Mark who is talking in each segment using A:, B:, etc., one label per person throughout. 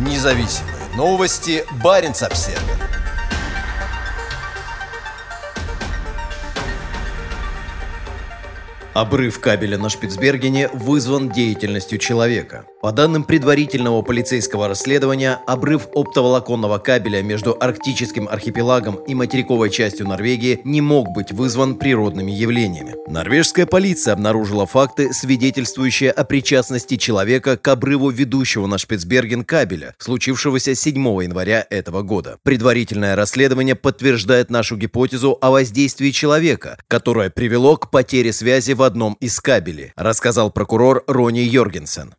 A: Независимые новости. Барин обсерва Обрыв кабеля на Шпицбергене вызван деятельностью человека. По данным предварительного полицейского расследования, обрыв оптоволоконного кабеля между арктическим архипелагом и материковой частью Норвегии не мог быть вызван природными явлениями. Норвежская полиция обнаружила факты, свидетельствующие о причастности человека к обрыву ведущего на Шпицберген кабеля, случившегося 7 января этого года. Предварительное расследование подтверждает нашу гипотезу о воздействии человека, которое привело к потере связи в одном из кабелей, рассказал прокурор Рони Йоргенсен.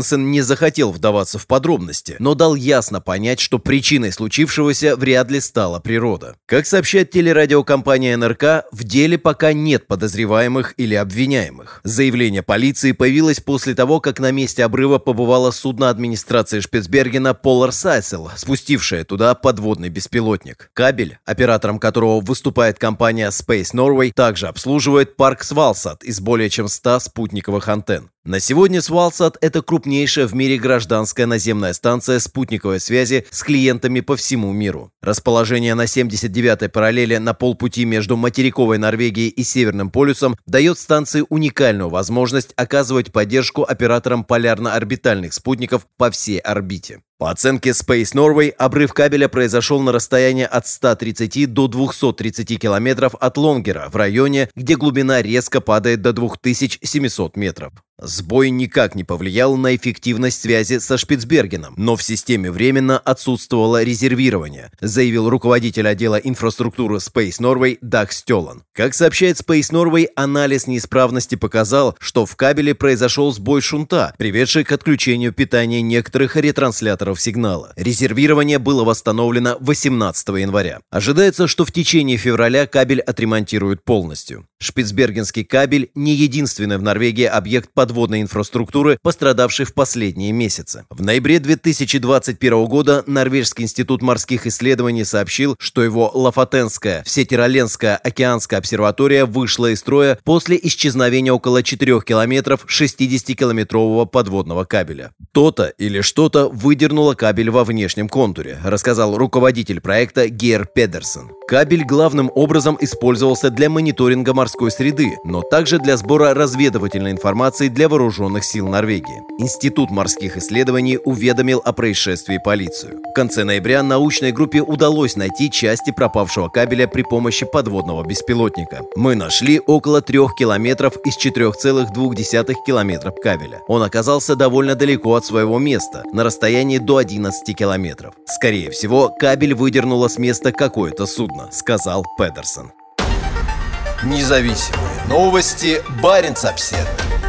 A: Йоргенсен не захотел вдаваться в подробности, но дал ясно понять, что причиной случившегося вряд ли стала природа. Как сообщает телерадиокомпания НРК, в деле пока нет подозреваемых или обвиняемых. Заявление полиции появилось после того, как на месте обрыва побывало судно администрации Шпицбергена Polar Сайсел, спустившее туда подводный беспилотник. Кабель, оператором которого выступает компания Space Norway, также обслуживает парк Свалсад, из более чем 100 спутниковых антенн. На сегодня Свалсат – это крупнейшая в мире гражданская наземная станция спутниковой связи с клиентами по всему миру. Расположение на 79-й параллели на полпути между материковой Норвегией и Северным полюсом дает станции уникальную возможность оказывать поддержку операторам полярно-орбитальных спутников по всей орбите. По оценке Space Norway, обрыв кабеля произошел на расстоянии от 130 до 230 километров от Лонгера в районе, где глубина резко падает до 2700 метров. Сбой никак не повлиял на эффективность связи со Шпицбергеном, но в системе временно отсутствовало резервирование, заявил руководитель отдела инфраструктуры Space Norway Даг Стелан. Как сообщает Space Norway, анализ неисправности показал, что в кабеле произошел сбой шунта, приведший к отключению питания некоторых ретрансляторов сигнала. Резервирование было восстановлено 18 января. Ожидается, что в течение февраля кабель отремонтируют полностью. Шпицбергенский кабель не единственный в Норвегии объект подводной инфраструктуры, пострадавший в последние месяцы. В ноябре 2021 года Норвежский институт морских исследований сообщил, что его Лафатенская, Всетироленская океанская обсерватория вышла из строя после исчезновения около 4 километров 60-километрового подводного кабеля. То-то или что-то выдернуло кабель во внешнем контуре, рассказал руководитель проекта Гер Педерсон. Кабель главным образом использовался для мониторинга морской среды, но также для сбора разведывательной информации для вооруженных сил Норвегии. Институт морских исследований уведомил о происшествии полицию. В конце ноября научной группе удалось найти части пропавшего кабеля при помощи подводного беспилотника. Мы нашли около трех километров из 4,2 километров кабеля. Он оказался довольно далеко от своего места, на расстоянии до 11 километров. Скорее всего, кабель выдернуло с места какое-то судно трудно», — сказал Педерсон.
B: Независимые новости. Барин обседный.